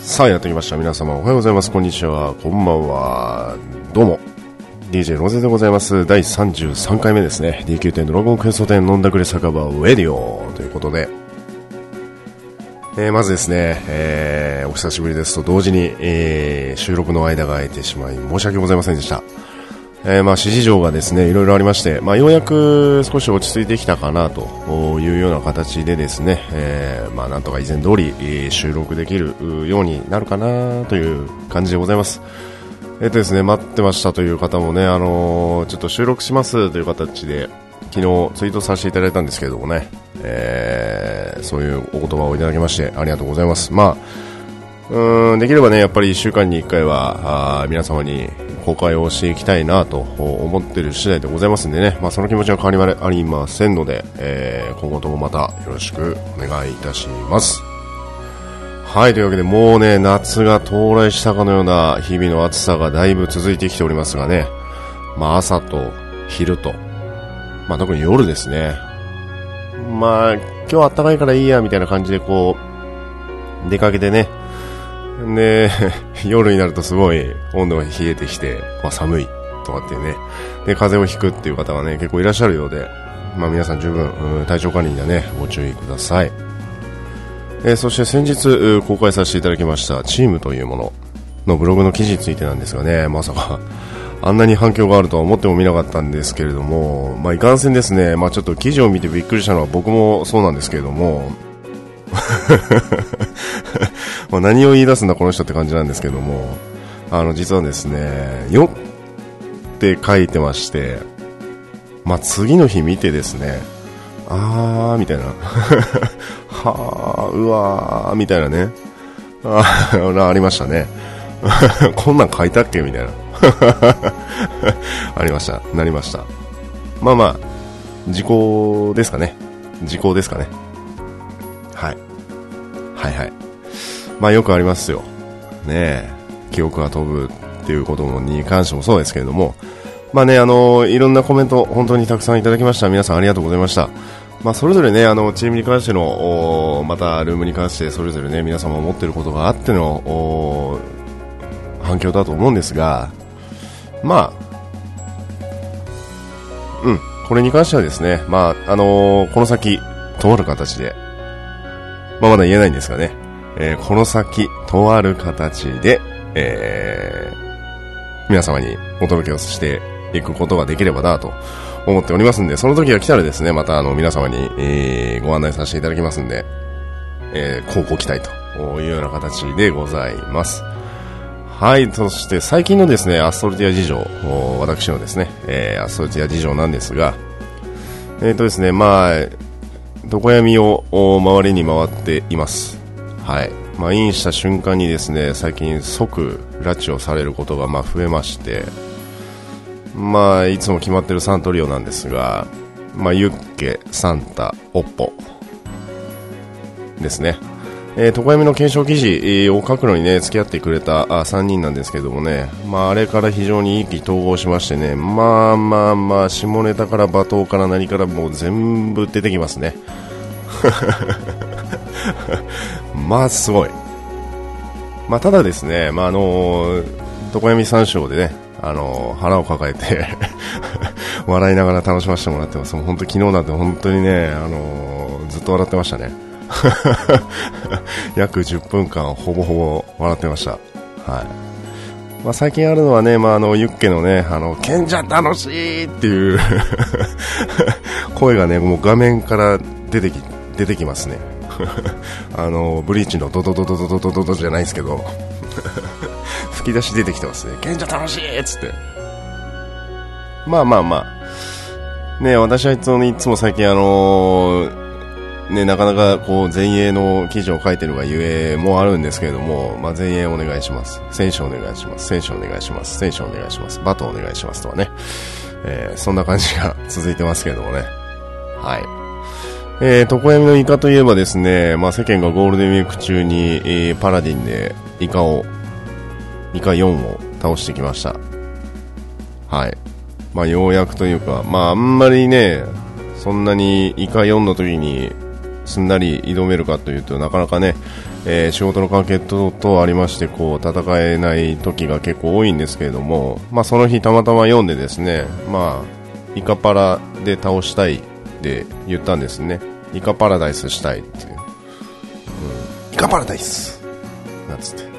さあやってきました。皆様おはようございます。こんにちは。こんばんは。どうも。DJ ロゼでございます。第33回目ですね。DQ 店ドラゴンクエスト店飲んだくれ酒場ウェディオ。ということで。えー、まずですね、えー、お久しぶりですと同時に、えー、収録の間が空いてしまい申し訳ございませんでした。えー、まあ、支持情がですね、いろいろありまして、まあ、ようやく少し落ち着いてきたかなというような形でですね、えー、まあ、なんとか以前通り、収録できるようになるかなという感じでございます。えっ、とですね、待ってましたという方もね、あのちょっと収録しますという形で、昨日ツイートさせていただいたんですけれどもね、えー、そういうお言葉をいただきましてありがとうございます。まあ、うんできればね、やっぱり1週間に1回はあ皆様に公開をしていきたいなと思っている次第でございますんでね、まあ、その気持ちは変わりはありませんので、えー、今後ともまたよろしくお願いいたします。はい、というわけでもうね、夏が到来したかのような日々の暑さがだいぶ続いてきておりますがね、まあ朝と昼と、まあ特に夜ですね。まあ今日あったかいからいいやみたいな感じでこう、出かけてね、で、夜になるとすごい温度が冷えてきて、まあ、寒いとかっていうね。で、風邪をひくっていう方がね、結構いらっしゃるようで、まあ、皆さん十分、体調管理にはね、ご注意ください。えー、そして先日公開させていただきましたチームというもののブログの記事についてなんですがね、まさかあんなに反響があるとは思ってもみなかったんですけれども、まあ、いかんせんですね、まあ、ちょっと記事を見てびっくりしたのは僕もそうなんですけれども、まあ何を言い出すんだこの人って感じなんですけども、あの、実はですね、よって書いてまして、まあ次の日見てですね、あー、みたいな。はー、うわー、みたいなね。あありましたね。こんなん書いたっけみたいな。ありました。なりました。まあまあ、時効ですかね。時効ですかね。はい。はい。まあよくありますよ。ね、記憶が飛ぶっていうことに関してもそうですけれども、まあね、あの、いろんなコメント本当にたくさんいただきました。皆さんありがとうございました。まあ、それぞれね、あの、チームに関しての、また、ルームに関して、それぞれね、皆様思っていることがあっての、反響だと思うんですが、まあ、うん、これに関してはですね、まあ、あのー、この先、とある形で、まあ、まだ言えないんですがね、えー、この先、とある形で、えー、皆様にお届けをしていくことができればなと思っておりますんで、その時が来たらですね、またあの皆様に、えー、ご案内させていただきますんで、えー、高校期待というような形でございます。はい、そして最近のですね、アストルティア事情、私のですね、えー、アストルティア事情なんですが、えっ、ー、とですね、まあ、床闇を周りに回っています。はい。まあ、インした瞬間にですね、最近即拉致をされることがまあ増えまして、まあ、いつも決まってるサントリオなんですが、まあ、ユッケ、サンタ、オッポですね。えー、床闇の検証記事を書くのにね、付き合ってくれたあ3人なんですけどもね、まあ、あれから非常に意気投合しましてね、まあまあまあ、下ネタから罵倒から何からもう全部出てきますね。まあ、すごい。まあ、ただですね、まあ、あの、床闇三章でね、あの、腹を抱えて笑いながら楽しませてもらってます。本当昨日なんて本当にね、あの、ずっと笑ってましたね。約10分間ほぼほぼ笑ってました。はい。まあ、最近あるのはね、まあ、あの、ユッケのね、あの、賢者楽しいっていう 声がね、もう画面から出てき、出てきますね。あの、ブリーチのドドドドドドドドドじゃないですけど吹き出し出てきてますね。賢者楽しいっつって。まあまあまあ。ね私はいつも、いつも最近あのー、ね、なかなかこう前衛の記事を書いてるがゆえもあるんですけれども、まあ、前衛お願いします。選手お願いします。選手お願いします。選手お願いします。バトお願いしますとはね。えー、そんな感じが 続いてますけれどもね。はい。えー、床闇のイカといえばですね、まあ、世間がゴールデンウィーク中に、えー、パラディンでイカを、イカ4を倒してきました。はい。まあ、ようやくというか、まあ、あんまりね、そんなにイカ4の時にすんなり挑めるかというとなかなかね、えー、仕事の関係等とありましてこう戦えない時が結構多いんですけれども、まあ、その日たまたま読んでですね、まあ、イカパラで倒したいって言ったんですね。イカパラダイスしたいって、うん、イカパラダイス。なんつって。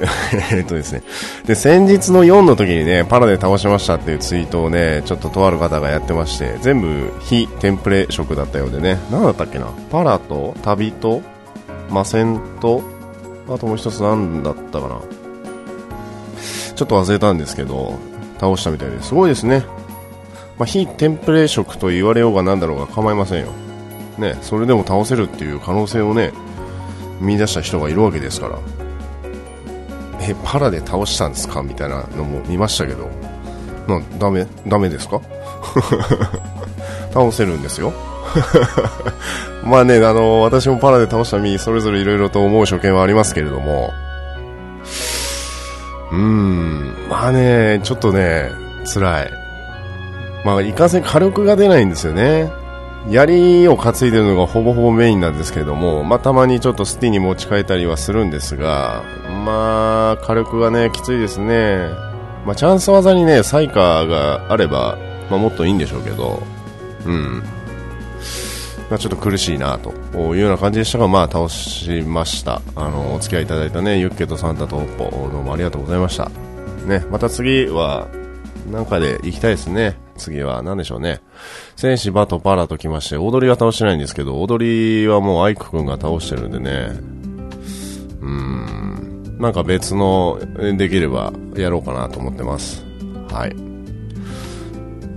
えっとですね。で、先日の4の時にね、パラで倒しましたっていうツイートをね、ちょっととある方がやってまして、全部非テンプレ色だったようでね、何だったっけな？パラと旅と魔戦と、あともう一つ何だったかなちょっと忘れたんですけど、倒したみたいです。すごいですね。まあ、非テンプレ色と言われようが何だろうが構いませんよ。ね、それでも倒せるっていう可能性をね、見出した人がいるわけですから。えパラで倒したんですか？みたいなのも見ましたけど。なダメダメですか？倒せるんですよ。まあねあの私もパラで倒した身それぞれいろいろと思う所見はありますけれども。うーんまあねちょっとね辛い。まあいかんせん火力が出ないんですよね。槍を担いでるのがほぼほぼメインなんですけれども、まあ、たまにちょっとスティに持ち替えたりはするんですが、まあ、火力がね、きついですね。まあ、チャンス技にね、サイカーがあれば、まあ、もっといいんでしょうけど、うん。まあ、ちょっと苦しいなというような感じでしたが、まあ、倒しました。あの、お付き合いいただいたね、ユッケとサンタとオッポ、どうもありがとうございました。ね、また次は、なんかで行きたいですね。次は何でしょうね。戦士バトパラときまして、踊りは倒してないんですけど、踊りはもうアイク君が倒してるんでね、うーん、なんか別のできればやろうかなと思ってます。はい。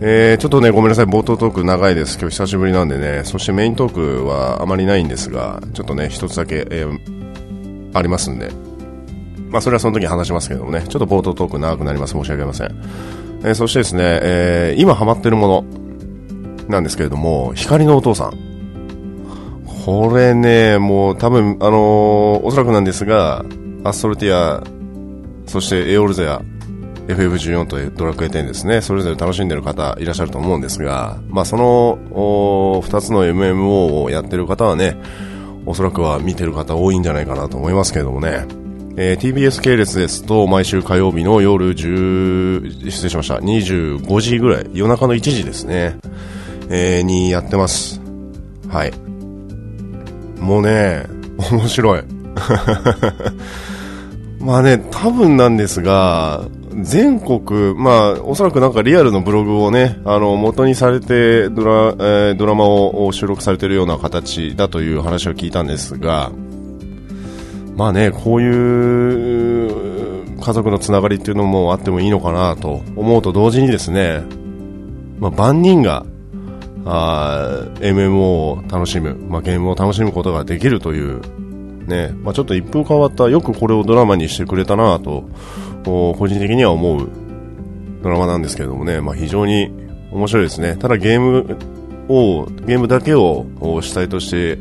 えー、ちょっとね、ごめんなさい、冒頭トーク長いです。今日久しぶりなんでね、そしてメイントークはあまりないんですが、ちょっとね、一つだけ、えー、ありますんで、まあ、それはその時話しますけどもね、ちょっと冒頭トーク長くなります。申し訳ありません。えー、そしてですね、えー、今ハマってるものなんですけれども、光のお父さん。これね、もう多分、あのー、おそらくなんですが、アストルティア、そしてエオルゼア、FF14 とドラクエ10ですね、それぞれ楽しんでる方いらっしゃると思うんですが、まあその、2つの MMO をやってる方はね、おそらくは見てる方多いんじゃないかなと思いますけれどもね、えー、TBS 系列ですと毎週火曜日の夜10失礼しました。25時ぐらい。夜中の1時ですね、えー、にやってます。はい。もうね面白い。まあね多分なんですが全国、まあ、おそらくなんかリアルのブログをね、あの、元にされてドラ、えー、ドラマを収録されているような形だという話を聞いたんですが、まあね、こういう家族のつながりっていうのもあってもいいのかなと思うと同時にですね、まあ、万人があ MMO を楽しむ、まあ、ゲームを楽しむことができるという、ねまあ、ちょっと一風変わったよくこれをドラマにしてくれたなと個人的には思うドラマなんですけれどもね、まあ、非常に面白いですね。ただゲームをゲームだけを主体として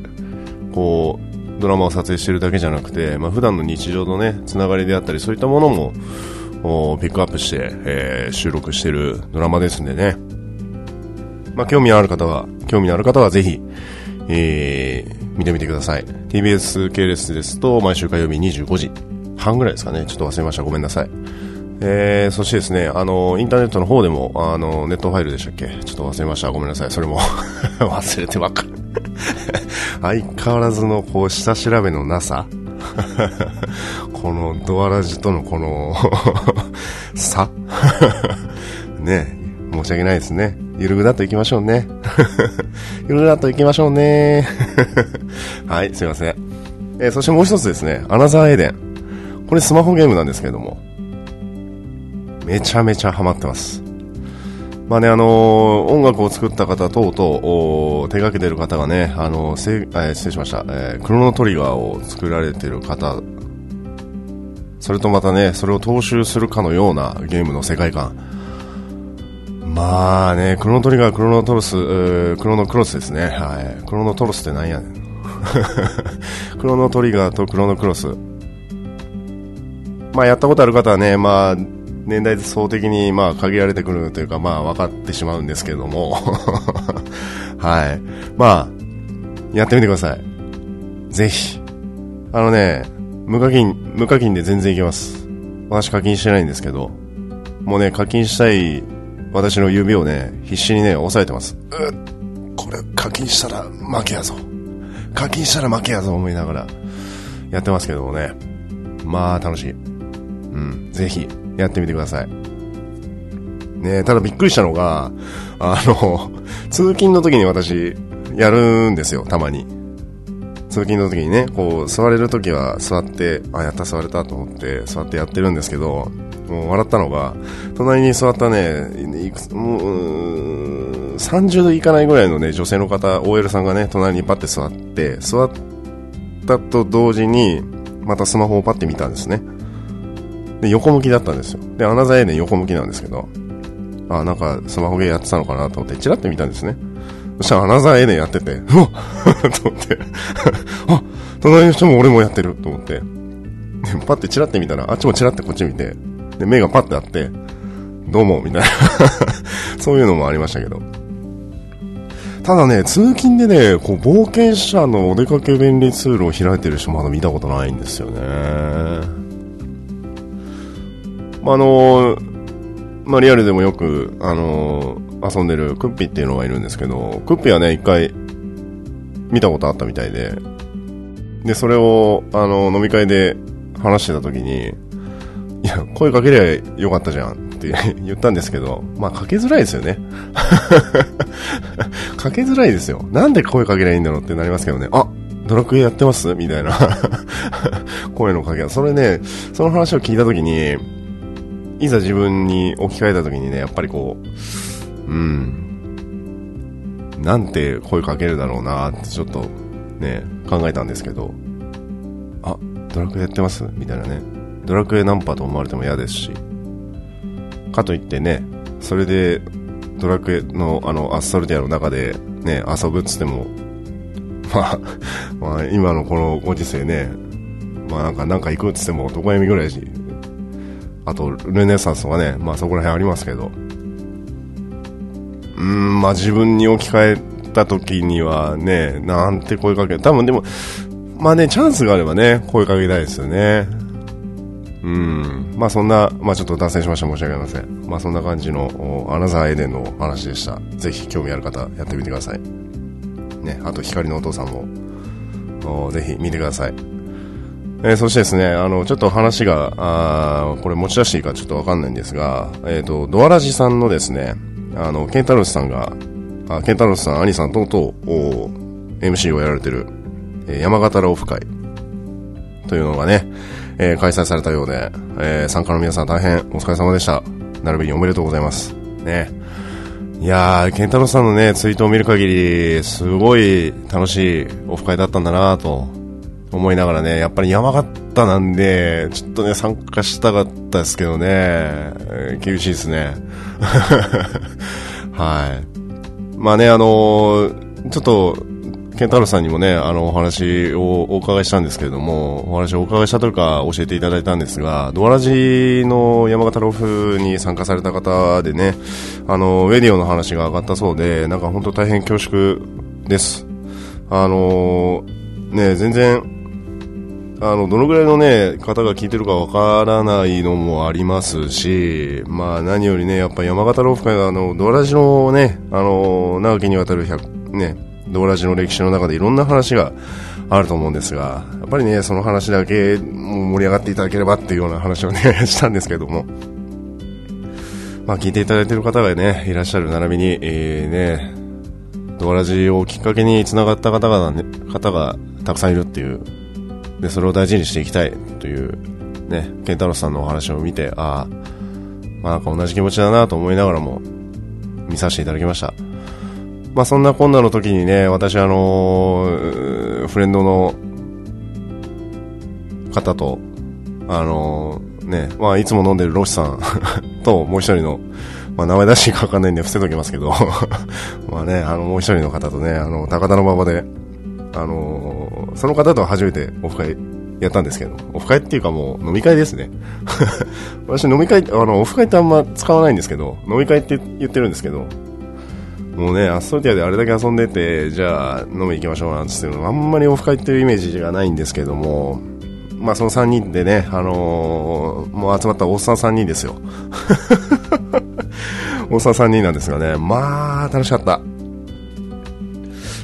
こうドラマを撮影してるだけじゃなくて、まあ、普段の日常のね、つながりであったり、そういったものも、ピックアップして、えー、収録しているドラマですんでね。まあ、興味のある方は、興味のある方はぜひ、えー、見てみてください。TBS 系列ですと、毎週火曜日25時半ぐらいですかね。ちょっと忘れました。ごめんなさい。えー、そしてですね、あの、インターネットの方でも、あの、ネットファイルでしたっけ？ちょっと忘れました。ごめんなさい。それも 忘れてばっかり 相変わらずのこう下調べのなさ このドアラジとのこの 差ね申し訳ないですね。ゆるぐだと行きましょうね。ゆるぐだと行きましょうね。はい、すいません。えー、そしてもう一つですね、アナザーエデン。これスマホゲームなんですけれども、めちゃめちゃハマってます。まあね、あの、音楽を作った方等々、手掛けてる方がね、あのー、せえ、失礼しました、えー、クロノトリガーを作られてる方、それとまたね、それを踏襲するかのようなゲームの世界観。まあね、クロノトリガー、クロノトロス、クロノクロスですね。はい。クロノトロスって何やねん。クロノトリガーとクロノクロス。まあやったことある方はね、まあ、年代層的にまあ限られてくるというかまあ分かってしまうんですけども はい。まあ、やってみてください。ぜひ。あのね、無課金、無課金で全然いけます。私課金してないんですけど、もうね、課金したい私の指をね、必死にね、押さえてます。うこれ課金したら負けやぞ。課金したら負けやぞ思いながらやってますけどもね。まあ楽しい。うん、ぜひやってみてください。ねただびっくりしたのが、あの、通勤の時に私、やるんですよ、たまに。通勤の時にね、こう、座れる時は座って、あ、やった座れたと思って座ってやってるんですけど、もう笑ったのが、隣に座ったね、いく、もう、30度いかないぐらいのね、女性の方、OL さんがね、隣にパッて座って、座ったと同時に、またスマホをパッて見たんですね。で、横向きだったんですよ。で、アナザー A で横向きなんですけど、あ、なんかスマホゲーやってたのかなと思って、チラッて見たんですね。そしたらアナザー A でやってて、うわ と思ってあ、隣の人も俺もやってると思って、でパッてチラッて見たら、あっちもチラッてこっち見て、で、目がパッてあって、どうも、みたいな そういうのもありましたけど。ただね、通勤でね、こう、冒険者のお出かけ便利ツールを開いてる人まだ見たことないんですよね。まあ、あのまあ、リアルでもよく、あの遊んでるクッピーっていうのがいるんですけど、クッピーはね、一回、見たことあったみたいで、で、それを、あの、飲み会で話してた時に、いや、声かけりゃよかったじゃんって 言ったんですけど、まあかけづらいですよね。かけづらいですよ。なんで声かけりゃいいんだろうってなりますけどね。あ、ドラクエやってます？みたいな 声のかけそれね、その話を聞いたときに、いざ自分に置き換えたときにね、やっぱりこう、うん、なんて声かけるだろうなってちょっとね、考えたんですけど、あ、ドラクエやってます？みたいなね。ドラクエナンパと思われても嫌ですし、かといってね、それでドラクエのあのアストルティアの中でね、遊ぶっつっても、まあ、まあ、今のこのご時世ね、まあなんか、なんか行くっつっても、どこ闇ぐらいし、あと、ルネサンスとかね、まあそこら辺ありますけど、うん、まあ自分に置き換えた時にはね、なんて声かけ、多分でも、まあね、チャンスがあればね、声かけたいですよね。うん。まあそんな、まあちょっと脱線しました申し訳ありません。まあそんな感じのアナザーエデンの話でした。ぜひ興味ある方やってみてください。ね、あと光のお父さんも、ぜひ見てください。えー、そしてですね、あの、ちょっと話が、あこれ持ち出していいかちょっとわかんないんですが、えっ、ー、と、ドアラジさんのですね、あの、ケンタロスさんが、あケンタロスさん、アニさん等々、MC をやられてる、えー、山形ラオフ会というのがね、えー、開催されたようで、えー、参加の皆さん大変お疲れ様でした。並びにおめでとうございます。ね。いやー、ケンタロウさんのね、ツイートを見る限り、すごい楽しいオフ会だったんだなと思いながらね、やっぱり山形なんで、ちょっとね、参加したかったですけどね、厳しいですね。はい。まあね、あの、ちょっと、ケンタロウさんにもね、あの、お話をお伺いしたんですけれども、お話をお伺いしたというか教えていただいたんですが、ドアラジの山形ロフに参加された方でね、あの、ウェディオの話が上がったそうで、なんか本当大変恐縮です。あの、ね、全然、あの、どのぐらいのね、方が聞いてるかわからないのもありますし、まあ何よりね、やっぱ山形ロフ会があの、ドラジのね、あの、長きにわたる100、ね、ドラジの歴史の中でいろんな話があると思うんですが、やっぱりね、その話だけ盛り上がっていただければっていうような話をね、したんですけども、まあ聞いていただいている方がね、いらっしゃる並びに、えー、ね、ドラジをきっかけに繋がった方が、ね、方がたくさんいるっていう、で、それを大事にしていきたいという、ね、ケンタロスさんのお話を見て、ああ、まあなんか同じ気持ちだなと思いながらも、見させていただきました。まあそんなこんなの時にね、私あの、フレンドの方と、あの、ね、まあいつも飲んでるロシさん ともう一人の、まあ名前出していいかわかんないんで伏せときますけど まあね、あのもう一人の方とね、あの、高田の馬場で、あのその方と初めてオフ会やったんですけど、オフ会っていうかもう飲み会ですね。私飲み会、あの、オフ会ってあんま使わないんですけど、飲み会って言ってるんですけど、もうね、アストリティアであれだけ遊んでて、じゃあ飲み行きましょうなんつってあんまりオフ会っていうイメージがないんですけども、まあその3人でね、あのー、もう集まったおっさん3人ですよ。おっさん3人なんですがね、まあ楽しかった。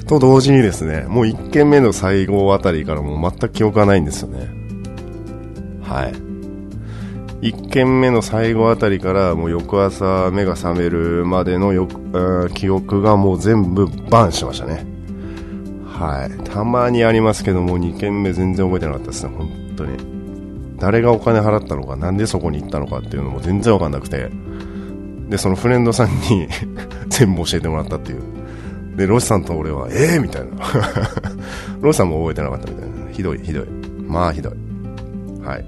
と同時にですね、もう1軒目の最後あたりからもう全く記憶がないんですよね。はい。1軒目の最後あたりからもう翌朝目が覚めるまでのよ記憶がもう全部バンしましたね。はい。たまにありますけども、2軒目全然覚えてなかったですね、本当に。誰がお金払ったのか、なんでそこに行ったのかっていうのも全然わかんなくて。で、そのフレンドさんに 全部教えてもらったっていう。で、ロシさんと俺は、ええー、みたいな。ロシさんも覚えてなかったみたいな。ひどい、ひどい。まあ、ひどい。はい。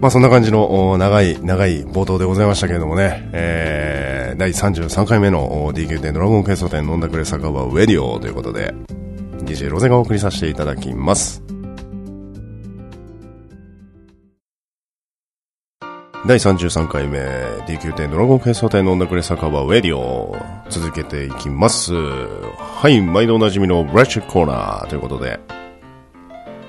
まあそんな感じの長い長い冒頭でございましたけれどもね、えー、第33回目の DQ10 ドラゴンケイソ店飲んだくれ酒場ウェディオということで、DJ ロゼがお送りさせていただきます。第33回目 DQ10 ドラゴンケイソ店飲んだくれ酒場ウェディオ続けていきます。はい、毎度おなじみのブラッシュコーナーということで、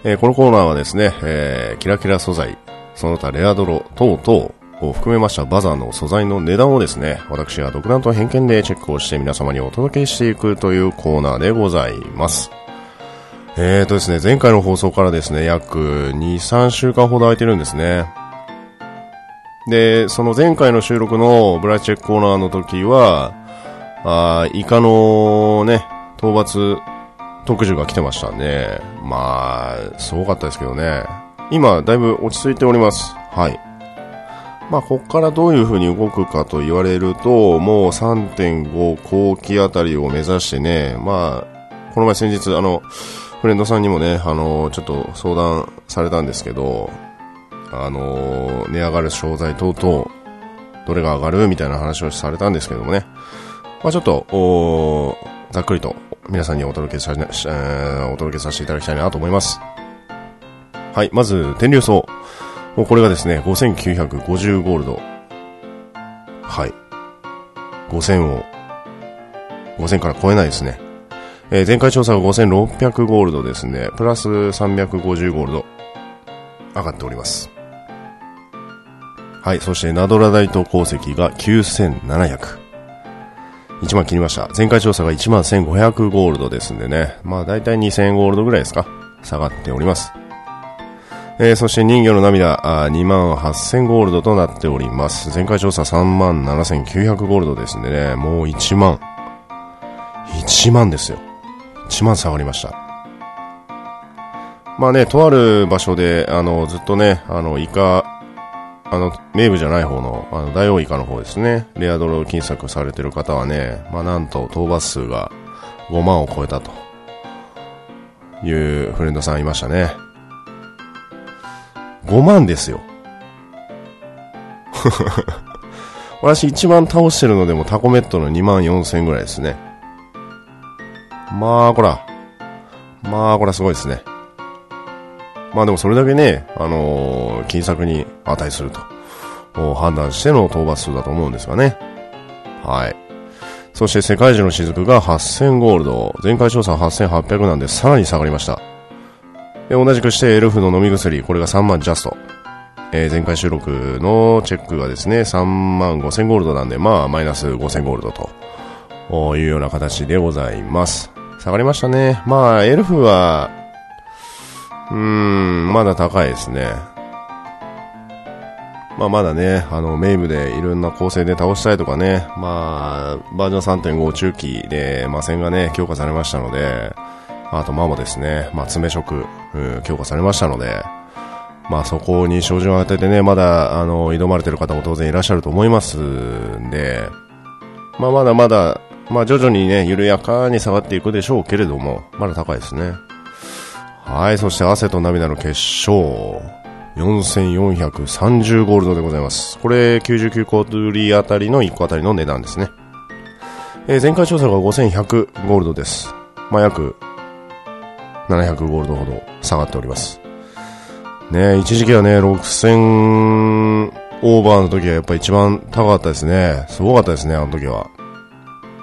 えー、このコーナーはですね、えー、キラキラ素材、その他レアドロ等々を含めましたバザーの素材の値段をですね、私が独断と偏見でチェックをして皆様にお届けしていくというコーナーでございます。えーとですね、前回の放送からですね、約2、3週間ほど空いてるんですね。で、その前回の収録のブラチェックコーナーの時は、あイカのね、討伐特需が来てましたんで、まあ、すごかったですけどね。今、だいぶ落ち着いております。はい。まあ、ここからどういう風に動くかと言われると、もう3.5後期あたりを目指してね、まあ、この前先日、あの、フレンドさんにもね、あの、ちょっと相談されたんですけど、あの、値上がる商材等々、どれが上がるみたいな話をされたんですけどもね、まあちょっと、おざっくりと皆さんにお届けさ、えお届けさせていただきたいなと思います。はい、まず、天竜層。もうこれがですね、5950ゴールド。はい。5000を、5000から超えないですね。えー、前回調査が5600ゴールドですね。プラス350ゴールド。上がっております。はい、そしてナドラ大東鉱石が9700。1万切りました。前回調査が1万1500ゴールドですんでね。まあ大体2000ゴールドぐらいですか。下がっております。えー、そして人魚の涙、あ2万8000ゴールドとなっております。前回調査3万7900ゴールドですんでね、もう1万。1万ですよ。1万下がりました。まあね、とある場所で、あの、ずっとね、あの、イカ、あの、名物じゃない方の、あの、大王イカの方ですね、レアドロ金策されてる方はね、まあなんと、討伐数が5万を超えたというフレンドさんいましたね。5万ですよ。私一番倒してるのでもタコメットの2万4千ぐらいですね。まあ、こら。まあ、これはすごいですね。まあでもそれだけね、あのー、金策に値すると判断しての討伐数だと思うんですがね。はい。そして世界中の雫が8000ゴールド。前回調査8800なんでさらに下がりました。で同じくしてエルフの飲み薬、これが3万ジャスト。えー、前回収録のチェックがですね、3万5000ゴールドなんで、まあ、マイナス5000ゴールドというような形でございます。下がりましたね。まあ、エルフは、うーん、まだ高いですね。まあまだね、あの、メイブでいろんな構成で倒したいとかね、まあ、バージョン3.5中期で、まあ、戦がね、強化されましたので、あとマもですね、まあ、詰食、強化されましたので、まあそこに照準を当ててね、まだ、あの、挑まれてる方も当然いらっしゃると思いますんで、まあまだまだ、まあ徐々にね、緩やかに下がっていくでしょうけれども、まだ高いですね。はい、そして汗と涙の決勝。4430ゴールドでございます。これ99個売りあたりの1個あたりの値段ですね。えー、前回調査が5100ゴールドです。まあ約700ゴールドほど下がっております。ね一時期はね、6000オーバーの時はやっぱ一番高かったですね。すごかったですね、あの時は。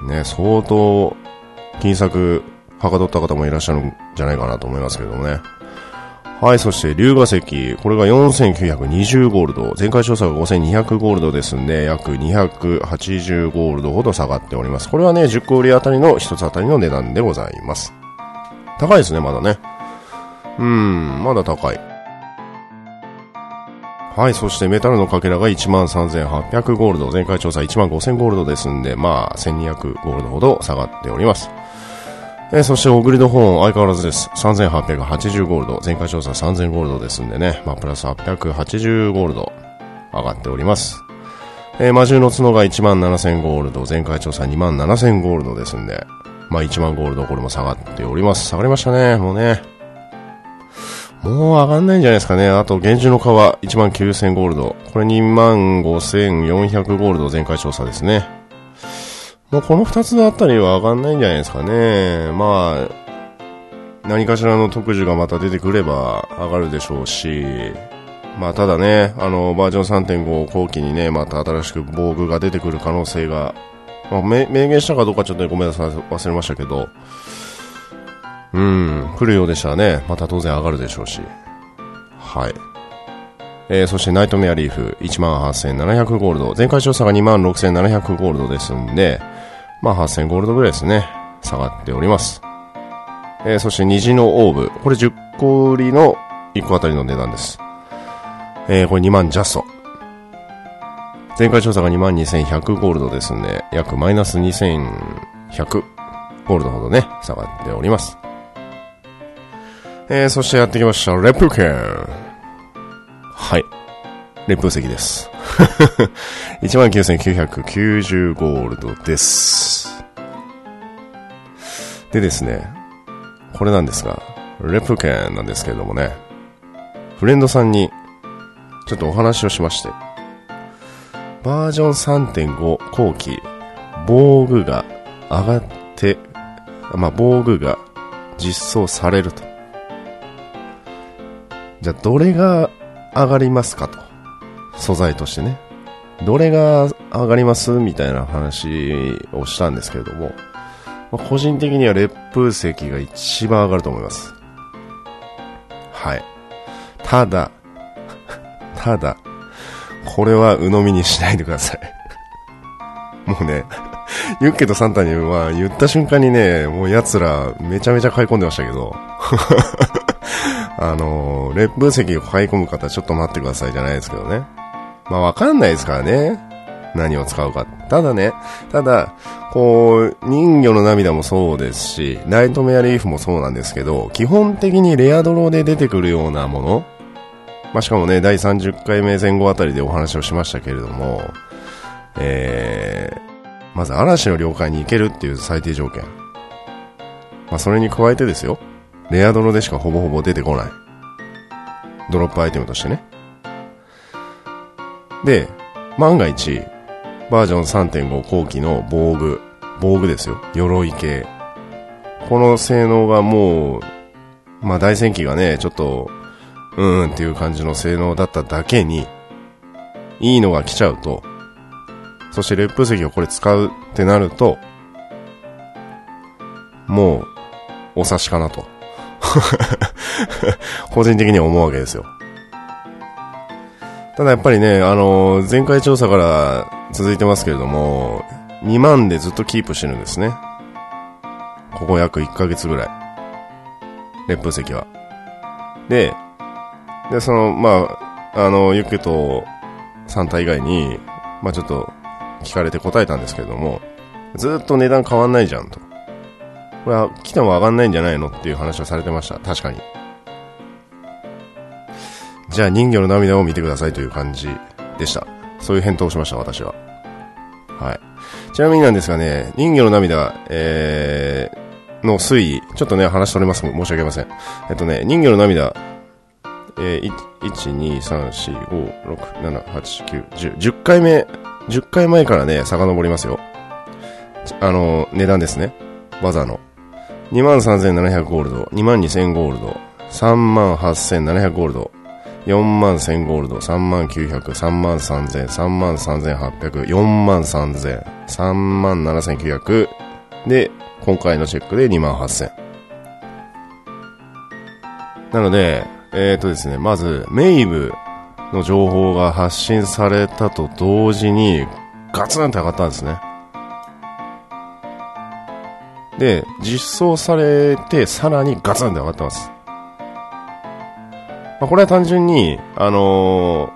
ね、相当、金策、はかどった方もいらっしゃるんじゃないかなと思いますけどもね。はい、そして、龍河石。これが4920ゴールド。前回調査が5200ゴールドですんで、約280ゴールドほど下がっております。これはね、10個売りあたりの1つあたりの値段でございます。高いですね、まだね。うん、まだ高い。はい、そしてメタルのかけらが13,800ゴールド。前回調査15,000ゴールドですんで、まあ、1200ゴールドほど下がっております。えー、そして、オグリドホーン相変わらずです。3880ゴールド。前回調査3000ゴールドですんでね。まあ、プラス880ゴールド上がっております。えー、魔獣の角が17000ゴールド。前回調査27000ゴールドですんで。まあ、1万ゴールドこれも下がっております。下がりましたね。もうね。もう上がんないんじゃないですかね。あと、現状の皮19000ゴールド。これ25400ゴールド前回調査ですね。もうこの2つあたりは上がんないんじゃないですかね。まあ、何かしらの特需がまた出てくれば上がるでしょうし、まあただね、あの、バージョン3.5後期にね、また新しく防具が出てくる可能性が、まあ、明言したかどうかちょっとごめんなさい、忘れましたけど、うん、来るようでしたらね、また当然上がるでしょうし、はい。えー、そしてナイトメアリーフ18,700ゴールド。前回調査が26,700ゴールドですんで、まあ8000ゴールドぐらいですね。下がっております。えー、そして虹のオーブ。これ10個売りの1個あたりの値段です。えー、これ2万ジャスト。前回調査が22,100ゴールドですんで、約マイナス2,100ゴールドほどね、下がっております。えー、そしてやってきました、レプケン。はい。レプ石です。19,990ゴールドです。でですね、これなんですが、レプケンなんですけれどもね、フレンドさんにちょっとお話をしまして、バージョン3.5後期、防具が上がって、まあ、防具が実装されると。じゃあ、どれが上がりますかと。素材としてね。どれが上がりますみたいな話をしたんですけれども、ま、個人的には烈風石が一番上がると思います。はい。ただ、ただ、これは鵜呑みにしないでください。もうね、ユッケとサンタには言った瞬間にね、もう奴らめちゃめちゃ買い込んでましたけど、あのー、烈風石を買い込む方ちょっと待ってくださいじゃないですけどね。まあわかんないですからね。何を使うか。ただね、ただ、こう、人魚の涙もそうですし、ナイトメアリーフもそうなんですけど、基本的にレアドローで出てくるようなもの、まあ、しかもね、第30回目前後あたりでお話をしましたけれども、えー、まず嵐の領海に行けるっていう最低条件。まあ、それに加えてですよ、レアドロでしかほぼほぼ出てこない。ドロップアイテムとしてね。で、万が一、バージョン3.5後期の防具、防具ですよ。鎧系。この性能がもう、まあ大戦機がね、ちょっと、うーんっていう感じの性能だっただけに、いいのが来ちゃうと、そして烈風石をこれ使うってなると、もう、お察しかなと。個人的には思うわけですよ。ただやっぱりね、あの、前回調査から続いてますけれども、2万でずっとキープしてるんですね。ここ約1ヶ月ぐらい。烈風石は。で、で、その、まあ、あの、ユッケとサンタ以外に、まあちょっと聞かれて答えたんですけれども、ずっと値段変わんないじゃんと。これは来ても上がんないんじゃないのっていう話をされてました。確かに。じゃあ人魚の涙を見てくださいという感じでした。そういう返答をしました、私は。はい。ちなみになんですがね、人魚の涙、えー、の推移、ちょっとね、話しております。申し訳ありません。えっとね、人魚の涙、えー、1、2、3、4、5、6、7、8、9、10、10回目、10回前からね、遡りますよ。あの、値段ですね。技の。23,700ゴールド、22,000ゴールド、38,700ゴールド、4万1000ゴールド、3万900、3万3000、3万3800、4万3000、3万7900、で、今回のチェックで2万8000。なので、えっ、ー、とですね、まず、メイブの情報が発信されたと同時に、ガツンと上がったんですね。で、実装されて、さらにガツンと上がってます。まあ、これは単純に、あの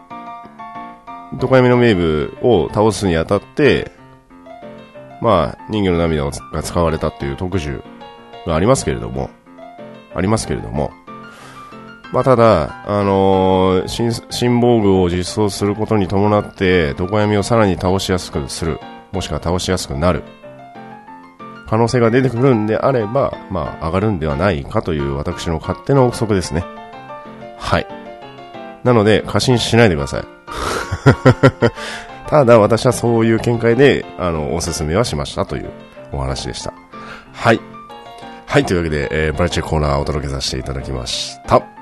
ー、ドカ闇の名部を倒すにあたって、まあ、人魚の涙が使われたっていう特殊がありますけれども、ありますけれども、まあ、ただ、あのー、新、新防具を実装することに伴って、毒闇をさらに倒しやすくする、もしくは倒しやすくなる、可能性が出てくるんであれば、まあ、上がるんではないかという私の勝手な憶測ですね。はい。なので、過信しないでください。ただ、私はそういう見解で、あの、おすすめはしましたというお話でした。はい。はい、というわけで、えー、ブラチェコーナーをお届けさせていただきました。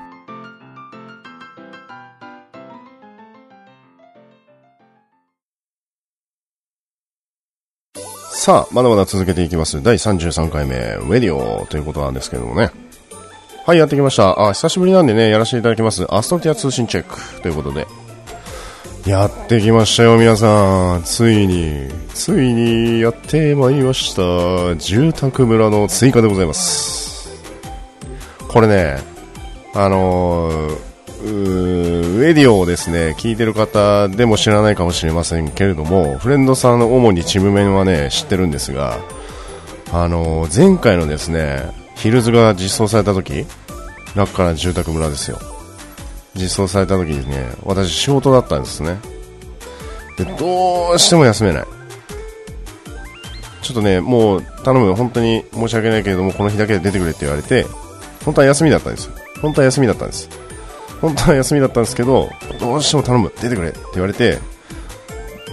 さあ、まだまだ続けていきます。第33回目、ウェディオということなんですけどもね。はい、やってきました。あ、久しぶりなんでね、やらせていただきます。アストティア通信チェックということで。やってきましたよ、皆さん。ついに、ついにやってまいりました。住宅村の追加でございます。これね、あのーウェディオをですね、聞いてる方でも知らないかもしれませんけれども、フレンドさんの主にチーム面はね、知ってるんですが、あの、前回のですね、ヒルズが実装された時、ラッカーな住宅村ですよ。実装された時にね、私仕事だったんですね。で、どうしても休めない。ちょっとね、もう頼む、本当に申し訳ないけれども、この日だけで出てくれって言われて、本当は休みだったんですよ。本当は休みだったんです。本当は休みだったんですけど、どうしても頼む、出てくれって言われて、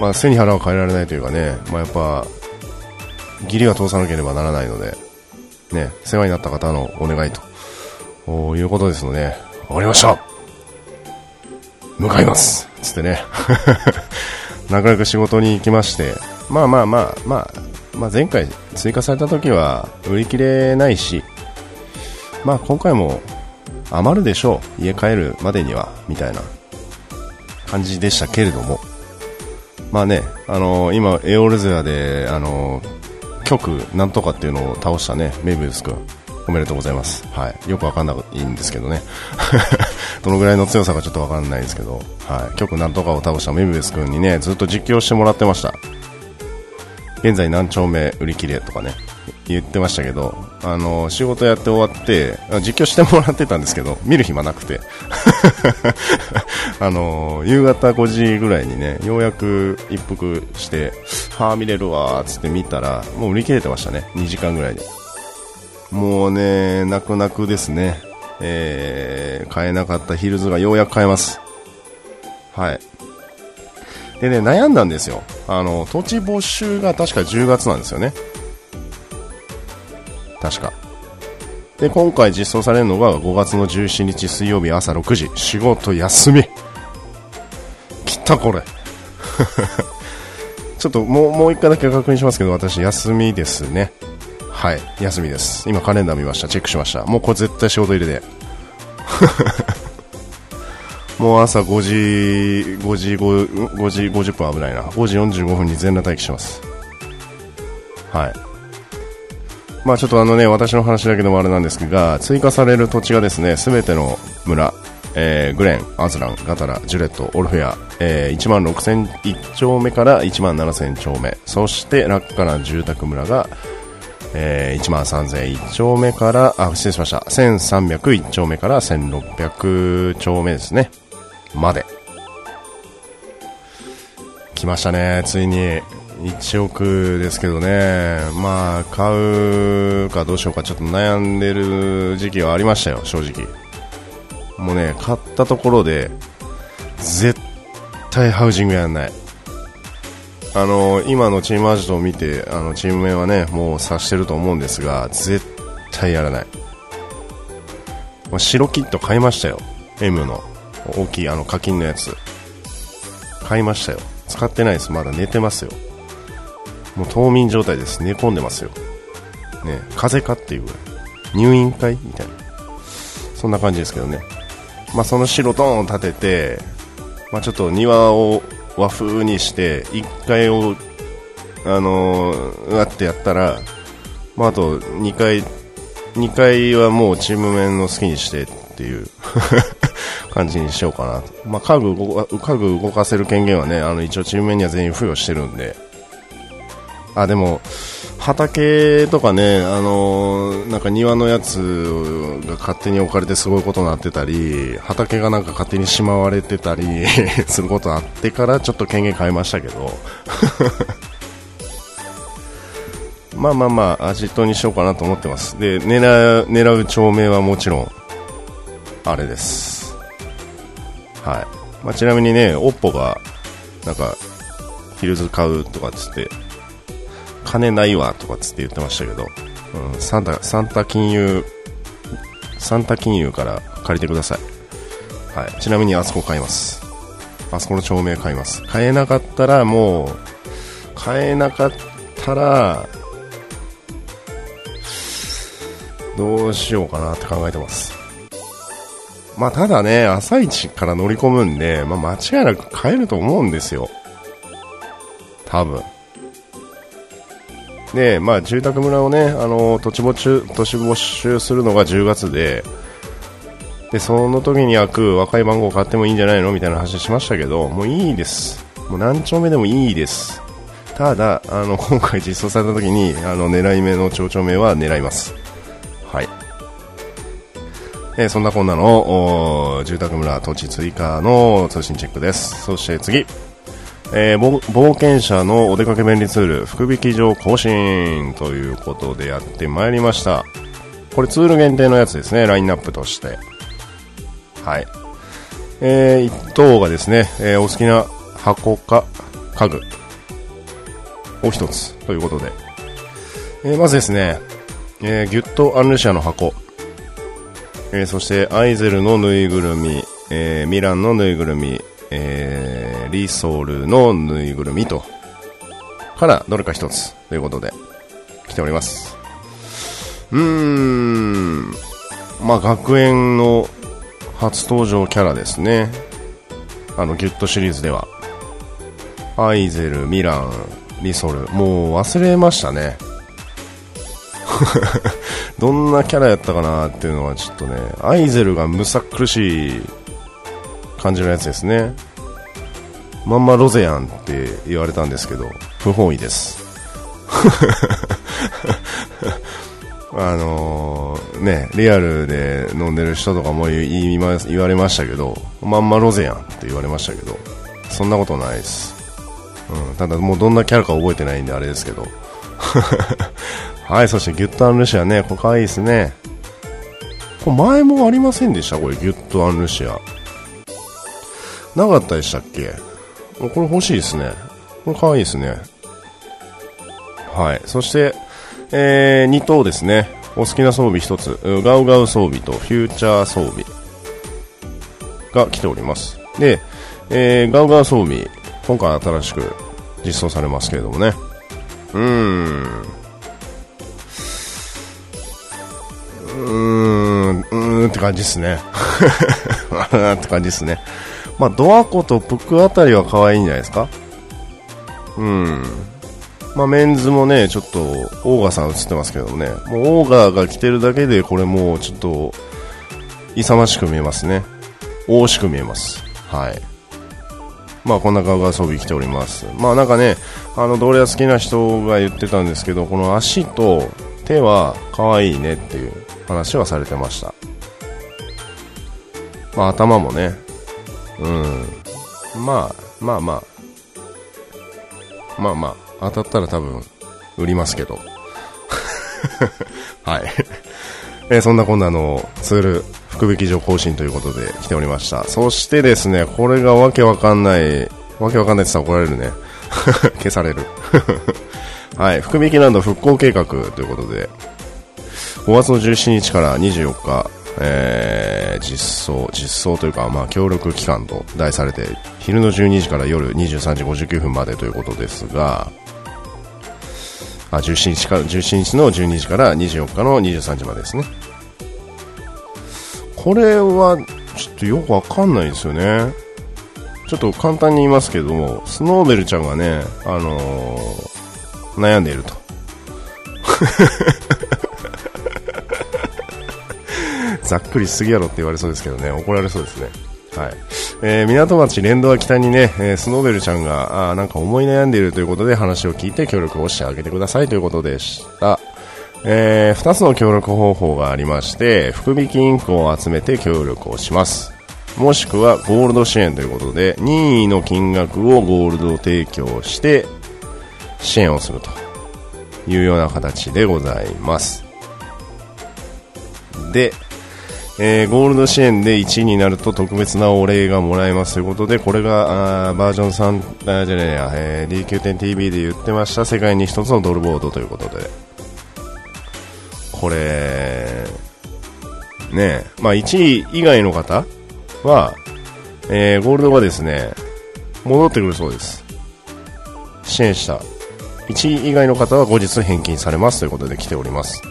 まあ、背に腹を変えられないというかね、まあ、やっぱ、義理は通さなければならないので、ね、世話になった方のお願いということですので、わかりました。向かいます。つってね、なかなか仕事に行きまして、まあまあまあ、まあ、まあ、前回追加された時は売り切れないし、まあ今回も余るでしょう家帰るまでにはみたいな感じでしたけれどもまあねあのー、今エオルゼアであのー、局なんとかっていうのを倒したねメイブルス君おめでとうございます。はい。よくわかんないんですけどね。どのぐらいの強さかちょっとわかんないですけど、はい。局なんとかを倒したメビウス君にね、ずっと実況してもらってました。現在何丁目売り切れとかね、言ってましたけど、あの、仕事やって終わって、実況してもらってたんですけど、見る暇なくて。あの、夕方5時ぐらいにね、ようやく一服して、はあ、見れるわ、つって見たら、もう売り切れてましたね。2時間ぐらいで。もうね、泣く泣くですね。えー、買えなかったヒルズがようやく買えます。はい。でね、悩んだんですよ。あの、土地没収が確か10月なんですよね。確か。で、今回実装されるのが5月の17日水曜日朝6時。仕事休み。来たこれ。ちょっともう、もう一回だけ確認しますけど、私休みですね。はい、休みです。今カレンダー見ました。チェックしました。もうこれ絶対仕事入れで。もう朝5時、5時 5, 5時50分危ないな。5時45分に全裸待機します。はい。まあちょっとあのね、私の話だけでもあれなんですが、追加される土地がですね、すべての村、えー、グレン、アズラン、ガタラ、ジュレット、オルフェア、えー、1万6001丁目から1万7000丁目、そしてラッカな住宅村が、えー、1万3001丁目から、あ、失礼しました。1301丁目から1600丁目ですね。まで。来ましたね、ついに。1億ですけどね、まあ、買うかどうしようかちょっと悩んでる時期はありましたよ、正直。もうね、買ったところで、絶対ハウジングやんない。あの今のチームアジトを見てあのチーム名はねもう察してると思うんですが絶対やらない、ま、白キット買いましたよ M の大きいあの課金のやつ。買いましたよ。使ってないです。まだ寝てますよ。もう冬眠状態です。寝込んでますよ。ね、風邪かっていうぐらい。入院会みたいな。そんな感じですけどね。まあ、その城ドーン立てて、まあ、ちょっと庭を和風にして、1階を、あのー、うわってやったら、まあ、あと2階、2階はもうチーム面の好きにしてっていう 感じにしようかな。まあ、家具動か、家具動かせる権限はね、あの、一応チーム面には全員付与してるんで。あ、でも、畑とかね、あのー、なんか庭のやつが勝手に置かれてすごいことになってたり、畑がなんか勝手にしまわれてたり することあってからちょっと権限変えましたけど まあまあまあ、アジトにしようかなと思ってます。で、狙う、狙う町名はもちろん、あれです。はい。まあ、ちなみにね、オッポが、なんか、ヒルズ買うとかっつって、金ないわとかつって言ってましたけど、うん、サンタ、サンタ金融、サンタ金融から借りてください。はい。ちなみにあそこ買います。あそこの照明買います。買えなかったらもう、買えなかったら、どうしようかなって考えてます。まあただね、朝一から乗り込むんで、まあ間違いなく買えると思うんですよ。多分。で、まあ、住宅村をね、あの土地没収土地没収するのが10月ででその時に開く若い番号を買ってもいいんじゃないのみたいな話しましたけどもういいです。もう何丁目でもいいです。ただあの今回実装された時にあの狙い目の町長名は狙います。はい。え、そんなこんなの住宅村土地追加の通信チェックです。そして次。えー、冒険者のお出かけ便利ツール福引き場更新ということでやってまいりました。これツール限定のやつですねラインナップとして。はい。えー、1等がですね、えー、お好きな箱か家具。を1つということで、えー、まずですね、えー、ギュッとアンルシアの箱、え、そしてアイゼルのぬいぐるみ、え、ミランのぬいぐるみ、え、リソルのぬいぐるみと、からどれか一つということで来ております。うーん、まあ学園の初登場キャラですね。あのギュッとシリーズでは。アイゼル、ミラン、リソル、もう忘れましたね。どんなキャラやったかなっていうのはちょっとね、アイゼルがむさ苦しい感じのやつですねまんまロゼやんって言われたんですけど不本意です。あのー、ねリアルで飲んでる人とかも言い言われましたけどまんまロゼやんって言われましたけどそんなことないです、うん、ただもうどんなキャラか覚えてないんであれですけど。はいそしてギュッとアンルシアねこれ可愛いですね。これ前もありませんでした？これギュッとアンルシア。なかったでしたっけ？これ欲しいですね。これ可愛いですね。はい。そして、えー、2頭ですね。お好きな装備1つ。ガウガウ装備とフューチャー装備が来ております。で、えー、ガウガウ装備、今回新しく実装されますけれどもね。うーん。うーん、うーんって感じですね。うーんって感じですね。まあ、ドアコとプックあたりは可愛いんじゃないですか？うん。まあ、メンズもね、ちょっと、オーガさん映ってますけどね、もうオーガが着てるだけで、これもうちょっと、勇ましく見えますね。大しく見えます。はい。まあ、こんなガウガウ装備着ております。まあ、なんかね、あの、ドレア好きな人が言ってたんですけど、この足と手は可愛いねっていう話はされてました。まあ、頭もね、うん。まあ、まあまあ。まあまあ、当たったら多分、売りますけど。はい。えー、そんなこんなのツール、福引き上更新ということで来ておりました。そしてですね、これがわけわかんない、わけわかんないって言ったら怒られるね。消される。はい、福引きランド復興計画ということで、5月の17日から24日、え実装、実装というか、まあ、協力期間と題されて、昼の12時から夜23時59分までということですが、あ、17日か、17日の12時から24日の23時までですね。これは、ちょっとよくわかんないですよね。ちょっと簡単に言いますけども、スノーベルちゃんがね、あのー、悩んでいると。ざっくりしすぎやろって言われそうですけどね、怒られそうですね。はい。えー、港町連動は北にね、えー、スノーベルちゃんが、あなんか思い悩んでいるということで話を聞いて協力をしてあげてくださいということでした。えー、2つの協力方法がありまして、福引インクを集めて協力をします。もしくはゴールド支援ということで、任意の金額をゴールド提供して支援をするというような形でございます。で、えー、ゴールド支援で1位になると特別なお礼がもらえますということで、これがあーバージョン3、あじゃねえや、えー、DQ10TV で言ってました世界に一つのドルボードということで、これ、ねまあ1位以外の方は、えー、ゴールドがですね、戻ってくるそうです。支援した1位以外の方は後日返金されますということで来ております。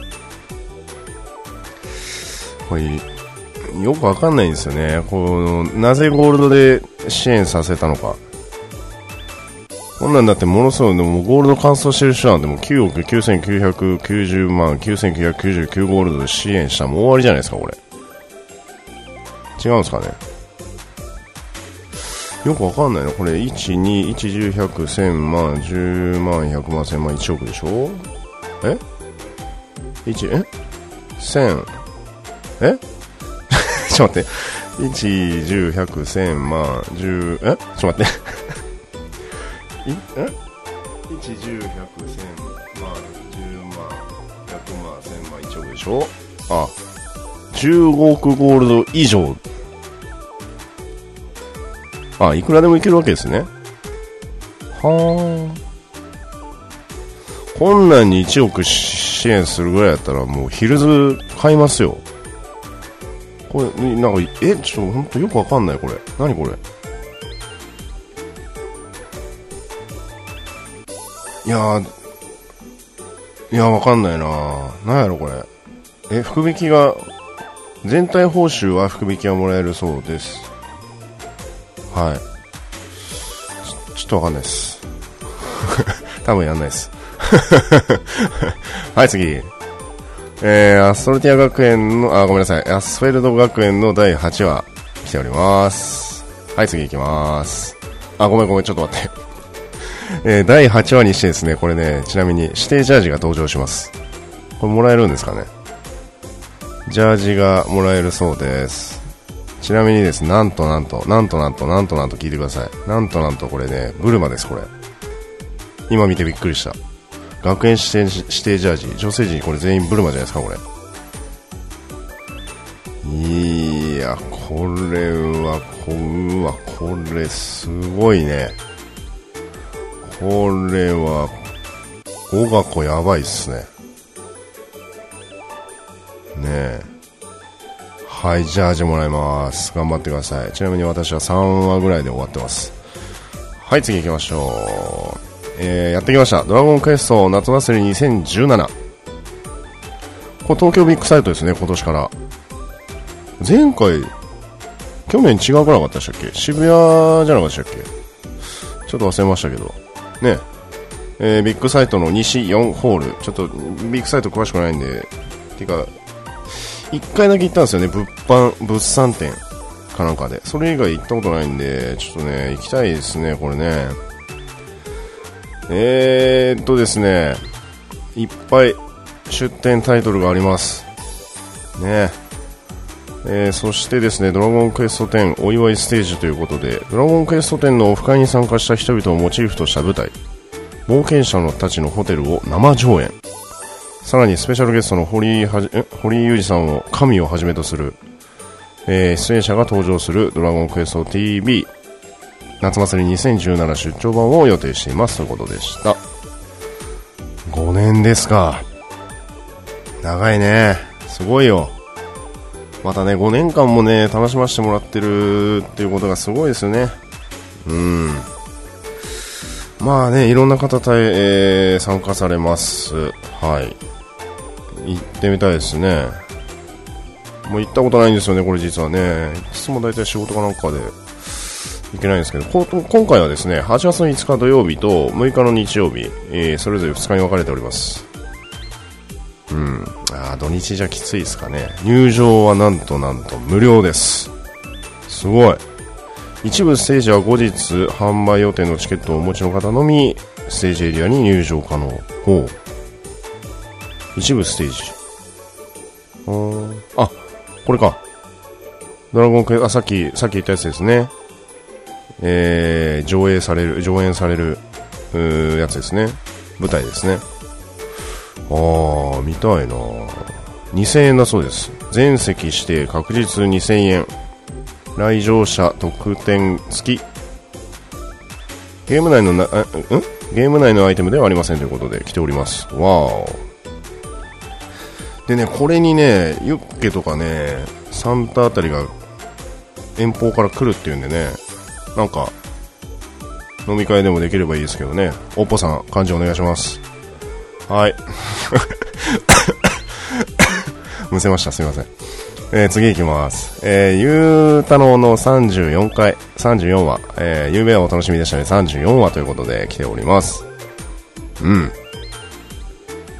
これ、よくわかんないんですよね。この、なぜゴールドで支援させたのか。こんなんだってものすごい、でもゴールド乾燥してる人なんてもう9億9990万9999ゴールドで支援したらもう終わりじゃないですか、これ。違うんですかね。よくわかんないのこれ、1、2、1、10、100、1000万、10万、100万、1000万、1億でしょ？え ?1、え ?1000、え？ちょっと待って。1、10、100、1000万、10、え？ちょっと待って。いえ ?1、10、100、1000万、10万、100万、1000万、1億でしょ？あ、15億ゴールド以上。あ、いくらでもいけるわけですね。はあ。こんなんに1億支援するぐらいやったらもうヒルズ買いますよ。これ、なんか、え、ちょっと本当よくわかんない、これ。何これ？いや、いや、わかんないななんやろ、これ。え、福引きが、全体報酬は福引きがもらえるそうです。はい。ちょっとわかんないです。多分やんないです。はい、次。えー、アストルティア学園の、あ、ごめんなさい。アスフェルド学園の第8話、来ております。はい、次行きます。あ、ごめんごめん、ちょっと待って。えー、第8話にしてですね、これね、ちなみに指定ジャージが登場します。これもらえるんですかね？ジャージがもらえるそうです。ちなみにですね、なんとなんと、なんとなんと、なんとなんと聞いてください。なんとなんとこれね、ブルマです、これ。今見てびっくりした。学園指定指定ジャージ女性陣これ全員ブルマじゃないですかこれ。いやこれはこうわこれすごいね。これは語学やばいっすね。ねえ。はいジャージもらいます。頑張ってください。ちなみに私は3話ぐらいで終わってます。はい次行きましょう。えー、やってきました。ドラゴンクエスト夏祭り2017。これ東京ビッグサイトですね、今年から。前回、去年違うくなかったでしたっけ？渋谷じゃなかったでしたっけ？ちょっと忘れましたけど。ね。えー、ビッグサイトの西4ホール。ちょっと、ビッグサイト詳しくないんで、てか、一回だけ行ったんですよね、物販、物産展かなんかで。それ以外行ったことないんで、ちょっとね、行きたいですね、これね。えー、っとですね、いっぱい出展タイトルがあります。ねえー、そしてですね、ドラゴンクエスト10お祝いステージということで、ドラゴンクエスト10のオフ会に参加した人々をモチーフとした舞台、冒険者のたちのホテルを生上演。さらにスペシャルゲストの堀井堀井裕二さんを神をはじめとする、えー、出演者が登場するドラゴンクエスト TV 夏祭り2017出張版を予定していますということでした。5年ですか。長いね。すごいよ。またね、5年間もね、楽しませてもらってるっていうことがすごいですよね。うん。まあね、いろんな方た、えー、参加されます。はい。行ってみたいですね。もう行ったことないんですよね、これ実はね。いつも大体仕事かなんかで行けないんですけど、今回はですね、8月の5日土曜日と6日の日曜日、えー、それぞれ2日に分かれております。うん。あ土日じゃきついですかね。入場はなんとなんと無料です。すごい。一部ステージは後日販売予定のチケットをお持ちの方のみ、ステージエリアに入場可能。ほ。一部ステージ。あ、これか。ドラゴンクエあ、さっき、さっき言ったやつですね。えー、上映される、上演される、うやつですね。舞台ですね。あー、見たいな2000円だそうです。全席指定確実2000円。来場者特典付き。ゲーム内のな、うん？ゲーム内のアイテムではありませんということで来ております。わーでね、これにね、ユッケとかね、サンタあたりが遠方から来るっていうんでね、なんか、飲み会でもできればいいですけどね。おっぽさん、漢字お願いします。はい。むせました、すいません。えー、次行きます。えー、ゆうたろうの34回、34話、えー、ゆうべはお楽しみでしたね、34話ということで来ております。うん。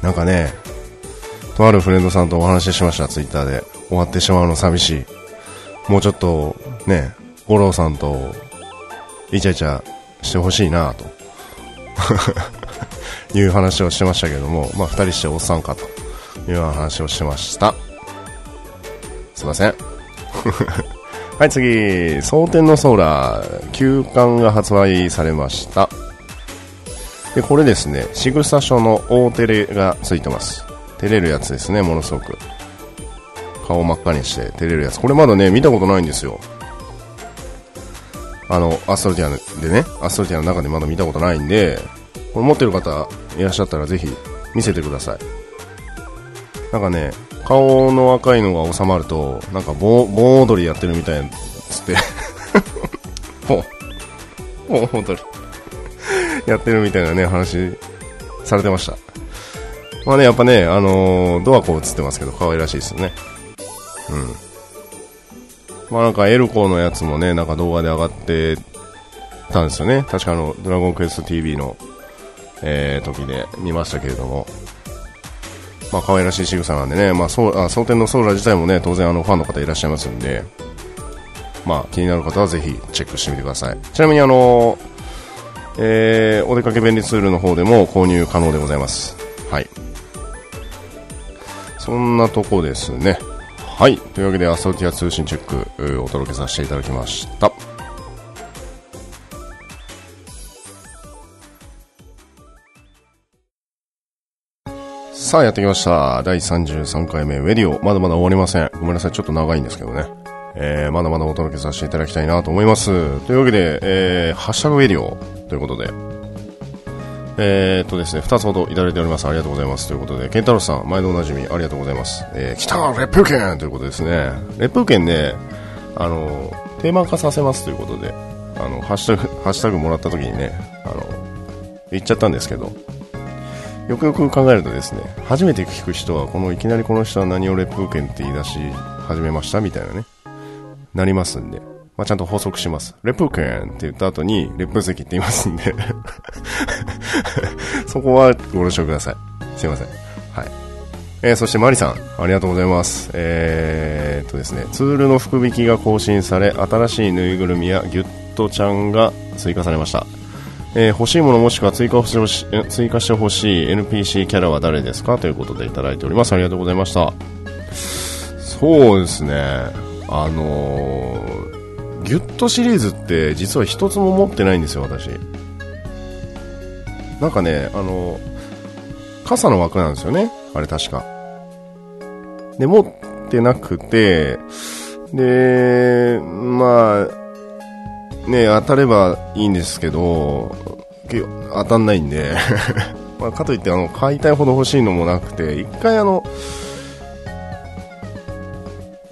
なんかね、とあるフレンドさんとお話ししました、ツイッターで。終わってしまうの寂しい。もうちょっと、ね、五郎さんとイチャイチャしてほしいなと。いう話をしてましたけども、まあ、2人しておっさんかという話をしてました。すいません。はい次。蒼天のソーラー休館が発売されました。でこれですね仕草書の大テレがついてます。照れるやつですねものすごく。顔真っ赤にして照れるやつ。これまだね見たことないんですよ。あの、アストルティアでね、アストルティアの中でまだ見たことないんで、これ持ってる方いらっしゃったらぜひ見せてください。なんかね、顔の赤いのが収まると、なんか盆踊りやってるみたいな、つって 盆、盆踊りやってるみたいなね、話されてました。まあね、やっぱね、あのー、ドアコ映ってますけど、可愛らしいですよね。うん。まあなんかエルコーのやつもね、なんか動画で上がってたんですよね。確かあの、ドラゴンクエスト TV の、えー、時で見ましたけれども。まあ可愛らしい仕草なんでね、まあそう、あ、蒼天のソーラ自体もね、当然あのファンの方いらっしゃいますんで、まあ気になる方はぜひチェックしてみてください。ちなみにあの、えー、お出かけ便利ツールの方でも購入可能でございます。はい。そんなとこですね。はい。というわけで、アストルティア通信チェック、お届けさせていただきました。さあ、やってきました。第33回目、ウェディオ。まだまだ終わりません。ごめんなさい。ちょっと長いんですけどね。えー、まだまだお届けさせていただきたいなと思います。というわけで、えー、ハッシュタグウェディオということで、えー、っとですね、二つほどいただいております。ありがとうございます。ということで、ケンタロスさん、毎度おなじみ、ありがとうございます。えー、来たレップ券ということですね。レップ券ね、あの、テーマ化させますということで、あの、ハッシュタグ、ハッシュタグもらった時にね、あの、言っちゃったんですけど、よくよく考えるとですね、初めて聞く人は、このいきなりこの人は何をレップ券って言い出し始めましたみたいなね、なりますんで、まあ、ちゃんと補足します。レプケンって言った後に、レプ席って言いますんで そこはご了承ください。すいません。はい。えー、そしてマリさん、ありがとうございます。えー、っとですね、ツールの福引きが更新され、新しいぬいぐるみやギュッとちゃんが追加されました。えー、欲しいものもしくは追加してほし、追加してほしい NPC キャラは誰ですか？ということでいただいております。ありがとうございました。そうですね、あのーギュッとシリーズって実は一つも持ってないんですよ、私。なんかね、あの、傘の枠なんですよね、あれ確か。で、持ってなくて、で、まあ、ね、当たればいいんですけど、当たんないんで まあ、かといってあの買いたいほど欲しいのもなくて一回あの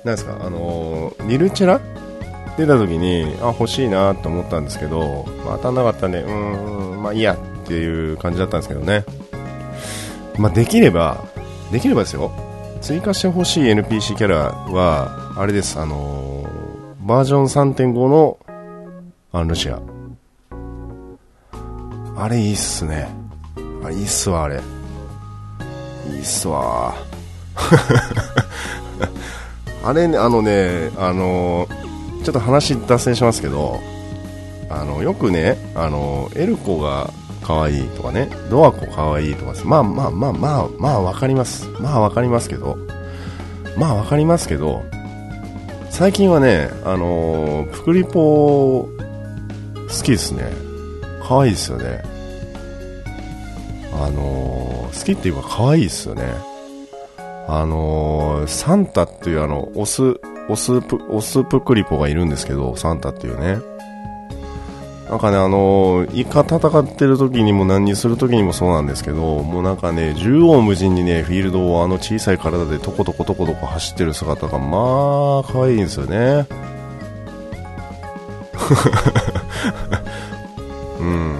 なんですか、あの、ニルチェラ出た時に、あ、欲しいなと思ったんですけど、まあ、当たんなかったんで、うーん、まあいいやっていう感じだったんですけどね。まあ、できれば、できればですよ、追加してほしい NPC キャラは、あれです、あのー、バージョン3.5のアンルシア。あれいいっすね。あ、いいっすわ、あれ。いいっすわ。あれね、あのね、あのー、ちょっと話脱線しますけど、あの、よくね、あの、エルコが可愛いとかね、ドアコ可愛いとかまあまあまあまあ、まあわかります。まあわかりますけど、まあわかりますけど、最近はね、あの、プクリポ好きですね。可愛いですよね。あの、好きっていうか可愛いですよね。あの、サンタっていうあの、オス、オスプ、オスプクリポがいるんですけど、サンタっていうね。なんかね、あの、イカ戦ってる時にも何にする時にもそうなんですけど、もうなんかね、縦横無尽にね、フィールドをあの小さい体でトコトコトコトコ走ってる姿が、まあ、可愛いんですよね。うん。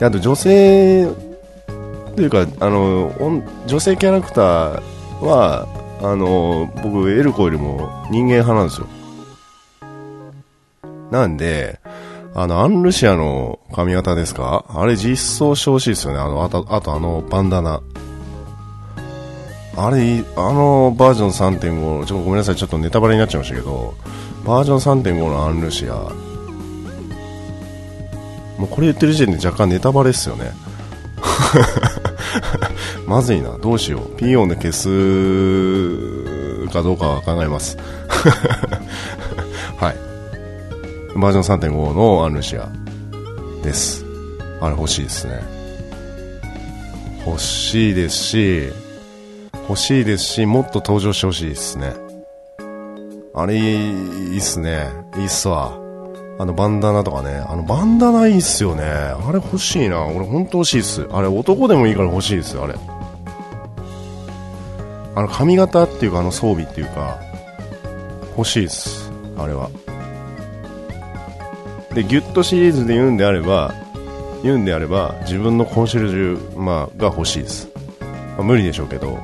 あと女性、というか、あの、女性キャラクターは、あの、僕、エルコよりも人間派なんですよ。なんで、あの、アンルシアの髪型ですか？あれ実装してほしいですよね。あの、あと、あとあの、バンダナ。あれ、あのバージョン3.5、ちょっとごめんなさい、ちょっとネタバレになっちゃいましたけど、バージョン3.5のアンルシア、もうこれ言ってる時点で若干ネタバレっすよね。まずいな、どうしよう。ピー音で消すかどうかは考えます。はい。バージョン3.5のアンルシアです。あれ欲しいですね。欲しいですし、欲しいですし、もっと登場してほしいですね。あれいいっすね。いいっすわ。あのバンダナとかね。あのバンダナいいっすよね。あれ欲しいな。俺ほんと欲しいっす。あれ男でもいいから欲しいです、あれ。あの髪型っていうかあの装備っていうか、欲しいっす。あれは。でギュッとシリーズで言うんであれば言うんであれば自分のコンシェルジュ、まあ、が欲しいです、まあ、無理でしょうけど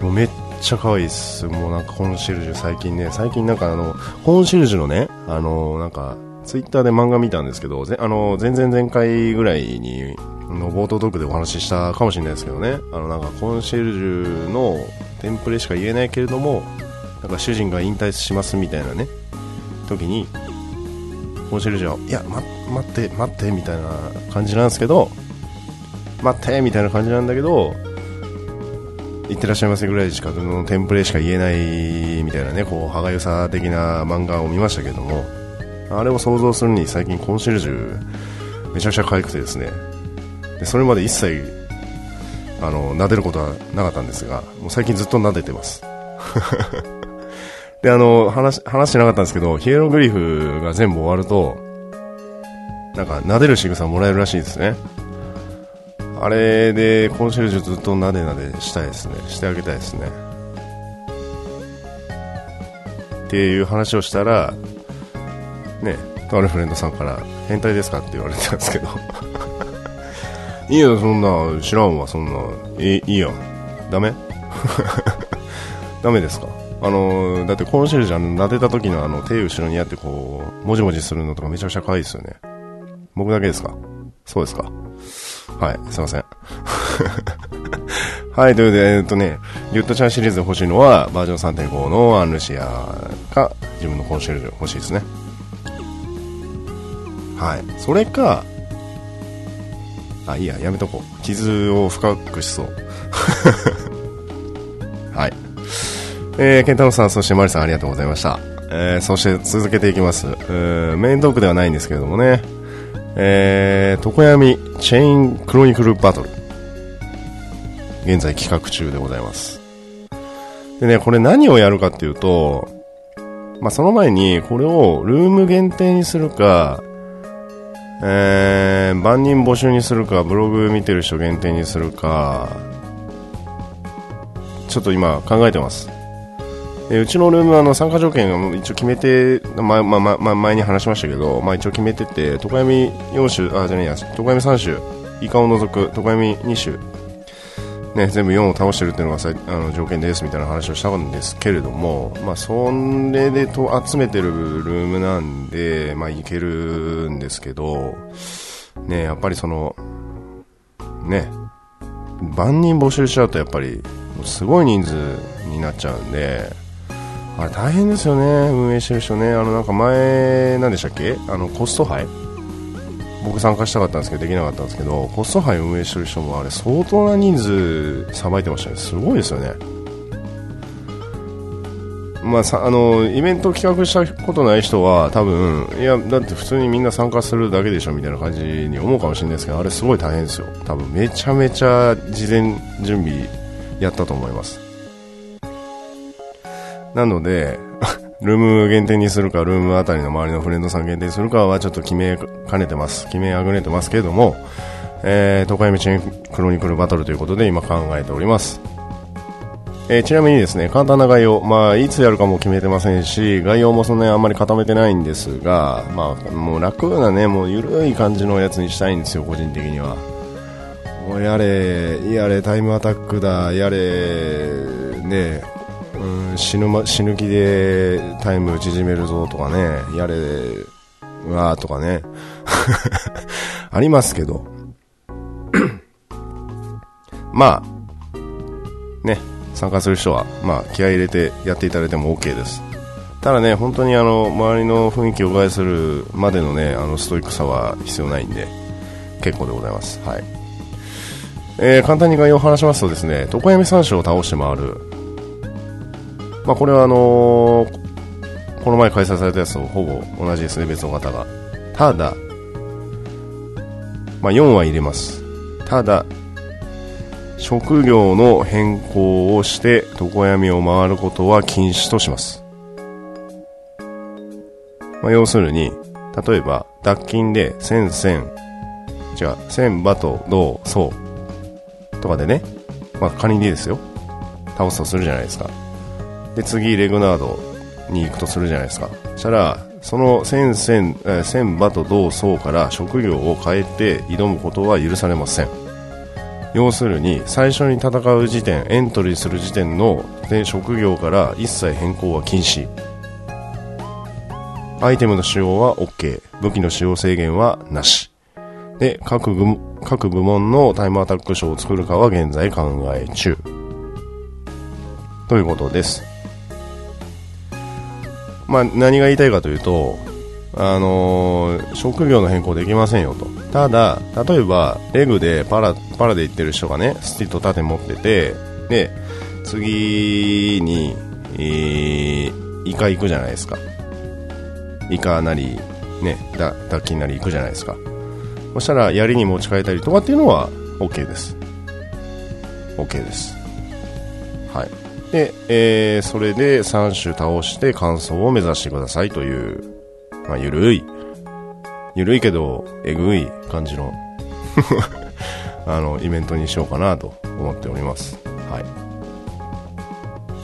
もうめっちゃ可愛いですもうなんかコンシェルジュ最近ね最近なんかあのコンシェルジュのねあのなんかツイッターで漫画見たんですけど、あの、前々前回ぐらいに、の冒頭トークでお話ししたかもしれないですけどね、あの、なんかコンシェルジュのテンプレしか言えないけれども、なんか主人が引退しますみたいなね、時に、コンシェルジュはいや、ま、待って、待って、みたいな感じなんですけど、待って、みたいな感じなんだけど、いってらっしゃいませぐらいしか、のテンプレしか言えないみたいなね、こう、歯がゆさ的な漫画を見ましたけども、あれを想像するに最近コンシェルジュ、めちゃくちゃ可愛くてですね、でそれまで一切、あの、撫でることはなかったんですが、もう最近ずっと撫でてます。で、あの、話、話してなかったんですけど、ヒエログリフが全部終わると、なんか、撫でる仕草もらえるらしいですね。あれで、コンシェルジュずっとなでなでしたいですね。してあげたいですね。っていう話をしたら、ね、とあるフレンドさんから、変態ですかって言われてたんですけど。いいよ、そんな、知らんわ、そんな。いいいや。ダメ？ダメですか？あのだってコンシェルジュ撫でた時のあの手後ろにやってこう、もじもじするのとかめちゃくちゃ可愛いですよね。僕だけですか？そうですか？はい、すいません。はい、ということで、えっとね、リュットチャンシリーズで欲しいのは、バージョン3.5のアンルシアか、自分のコンシェルジュ欲しいですね。はい。それか、あ、いいや、やめとこう。傷を深くしそう。はい。えー、ケンタロウさん、そしてマリさんありがとうございました。えー、そして続けていきます。えー、メイントークではないんですけれどもね、えー、常闇チェインクロニクルバトル。現在企画中でございます。でね、これ何をやるかっていうと、まあ、その前に、これをルーム限定にするか、えー、万人募集にするか、ブログ見てる人限定にするか、ちょっと今考えてます。でうちのルームはあの参加条件を一応決めて、まままま前に話しましたけど、まあ、一応決めてて、常闇4種、あ、じゃねえや、常闇3種、イカを除く常闇2種、ね、全部4を倒してるっていうのがさあの条件ですみたいな話をしたんですけれども、まあ、それでと集めてるルームなんで、まあ、いけるんですけど、ね、やっぱりその、ね、万人募集しちゃうとやっぱりすごい人数になっちゃうんで、あれ大変ですよね、運営してる人ね。あのなんか前、何でしたっけ？あのコスト杯僕参加したかったんですけど、できなかったんですけど、コスト杯運営してる人もあれ相当な人数さばいてましたね。すごいですよね。まあ、さあのイベント企画したことない人は多分いやだって普通にみんな参加するだけでしょみたいな感じに思うかもしれないですけどあれすごい大変ですよ多分めちゃめちゃ事前準備やったと思いますなので ルーム限定にするかルームあたりの周りのフレンドさん限定にするかはちょっと決めかねてます。決めあぐねてますけれどもえー、東海道チェーンクロニクルバトルということで今考えております。えー、ちなみにですね、簡単な概要、まあ、いつやるかも決めてませんし、概要もそんなにあんまり固めてないんですが、まあ、もう楽なね、もう緩い感じのやつにしたいんですよ、個人的には。もうやれ、やれ、タイムアタックだ、やれ、ね、死ぬ、ま、死ぬ気でタイム縮めるぞとかね、やれ、うわーとかね。ありますけど。まあ、ね、参加する人は、まあ、気合入れてやっていただいても OK です。ただね、本当にあの、周りの雰囲気を害するまでのね、あの、ストイックさは必要ないんで、結構でございます。はい。えー、簡単に概要を話しますとですね、常闇三種を倒して回る。まあ、これはあのー、この前開催されたやつとほぼ同じですね、別の方が。ただ、まあ、4は入れます。ただ、職業の変更をして床闇を回ることは禁止とします。まあ、要するに、例えば、脱金で千千、違う、千馬と銅、層とかでね、まあ仮にですよ、倒すとするじゃないですか。で、次、レグナードに行くとするじゃないですか。そしたら、その千千、千馬と銅、層から職業を変えて挑むことは許されません。要するに最初に戦う時点エントリーする時点の職業から一切変更は禁止。アイテムの使用は OK 武器の使用制限はなし。で各部各部門のタイムアタック賞を作るかは現在考え中。ということです。まあ何が言いたいかというとあのー、職業の変更できませんよと。ただ、例えば、レグでパラ、パラで行ってる人がね、スティット盾持ってて、で、次に、えー、イカ行くじゃないですか。イカなり、ね、ダッキンなり行くじゃないですか。そしたら、槍に持ち替えたりとかっていうのは、OK です。OK です。はい。で、えー、それで3種倒して完走を目指してくださいというまあ、ゆるい、ゆるいけど、えぐい感じの あの、イベントにしようかなと思っております。はい。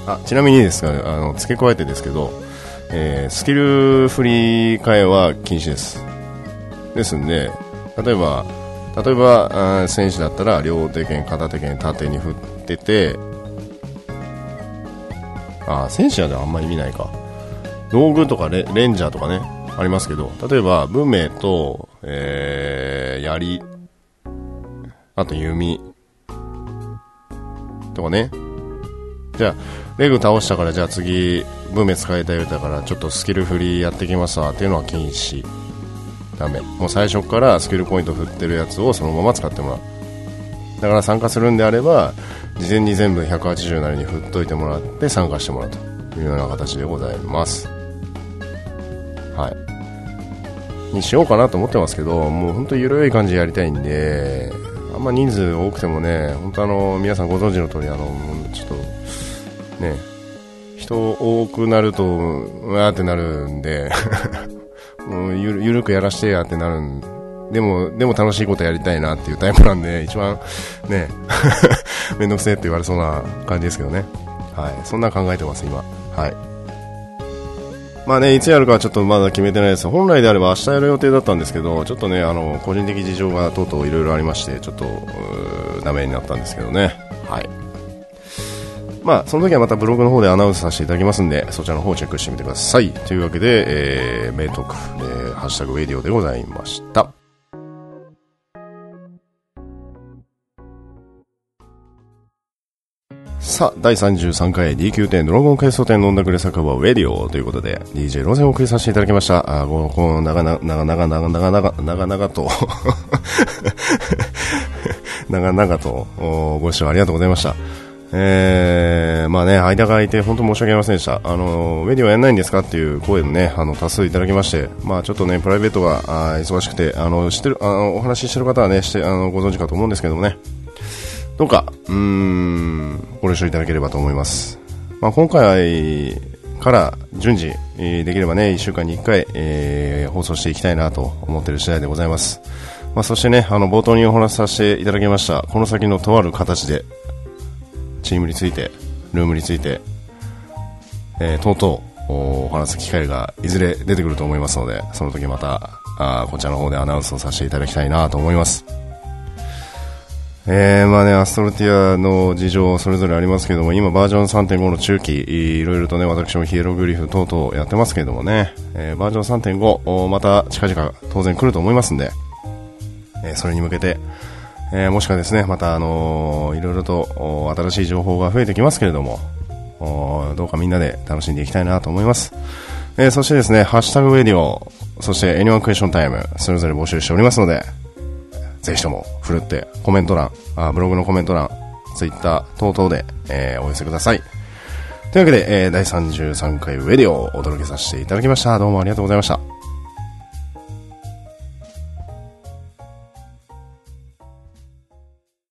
あ、ちなみにですが、あの、付け加えてですけど、えー、スキル振り替えは禁止です。ですんで、例えば、例えば、選手だったら両手剣、片手剣、縦に振ってて、あ、選手はあんまり見ないか。道具とかレレンジャーとかね、ありますけど、例えば、文明と、えー、槍、あと弓、とかね。じゃあ、レグ倒したからじゃあ次、文明使いたい歌からちょっとスキル振りやってきますわっていうのは禁止。ダメ。もう最初からスキルポイント振ってるやつをそのまま使ってもらう。だから参加するんであれば、事前に全部180なりに振っといてもらって参加してもらうというような形でございます。はい。にしようかなと思ってますけど、もう本当緩い感じでやりたいんで、あんま人数多くてもね、本当あの、皆さんご存知の通り、あの、ちょっと、ね、人多くなると、うわーってなるんで もうゆゆるくやらしてやってなるんでも、でも楽しいことやりたいなっていうタイプなんで、一番ね、めんどくせえって言われそうな感じですけどね。はい。そんな考えてます、今。はい。まあね、いつやるかはちょっとまだ決めてないです。本来であれば明日やる予定だったんですけど、ちょっとね、あの、個人的事情がとうとういろいろありまして、ちょっと、ダメになったんですけどね。はい。まあ、その時はまたブログの方でアナウンスさせていただきますんで、そちらの方をチェックしてみてください。というわけで、えー、メイトーク、えー、ハッシュタグウェディオでございました。さあ、第33回 DQ 店ドラゴン回想店飲んだくれ酒場ウェディオということで、DJ ロゼを送りさせていただきました。あ、この、長々、長々、長々、長々、長々と 長々とご視聴ありがとうございました。えー、まあね、間が空いて本当申し訳ありませんでした。あの、ウェディオやんないんですかっていう声もね、あの、多数いただきまして、まあちょっとね、プライベートがあ忙しくて、あの、知ってる、あの、お話ししてる方はね、して、あの、ご存知かと思うんですけどもね、どうか、うん、ご了承いただければと思います。まあ今回から順次、できればね、1週間に1回、えー、放送していきたいなと思っている次第でございます。まあそしてね、あの、冒頭にお話しさせていただきました、この先のとある形で、チームについて、ルームについて、えー、とうとうお話す機会がいずれ出てくると思いますので、その時また、あこちらの方でアナウンスをさせていただきたいなと思います。えー、まあね、アストロティアの事情それぞれありますけども、今バージョン3.5の中期、いろいろとね、私もヒエログリフ等々やってますけどもね、えー、バージョン3.5、また近々当然来ると思いますんで、えー、それに向けて、えー、もしくはですね、またあのー、いろいろと新しい情報が増えてきますけれども、どうかみんなで楽しんでいきたいなと思います。えー、そしてですね、ハッシュタグウェディオ、そして Anyone Question Time、それぞれ募集しておりますので、ぜひとも、ふるってコメント欄、あブログのコメント欄、ツイッター等々で、えー、お寄せください。というわけで、えー、第33回ウェディオをお届けさせていただきました。どうもありがとうございました。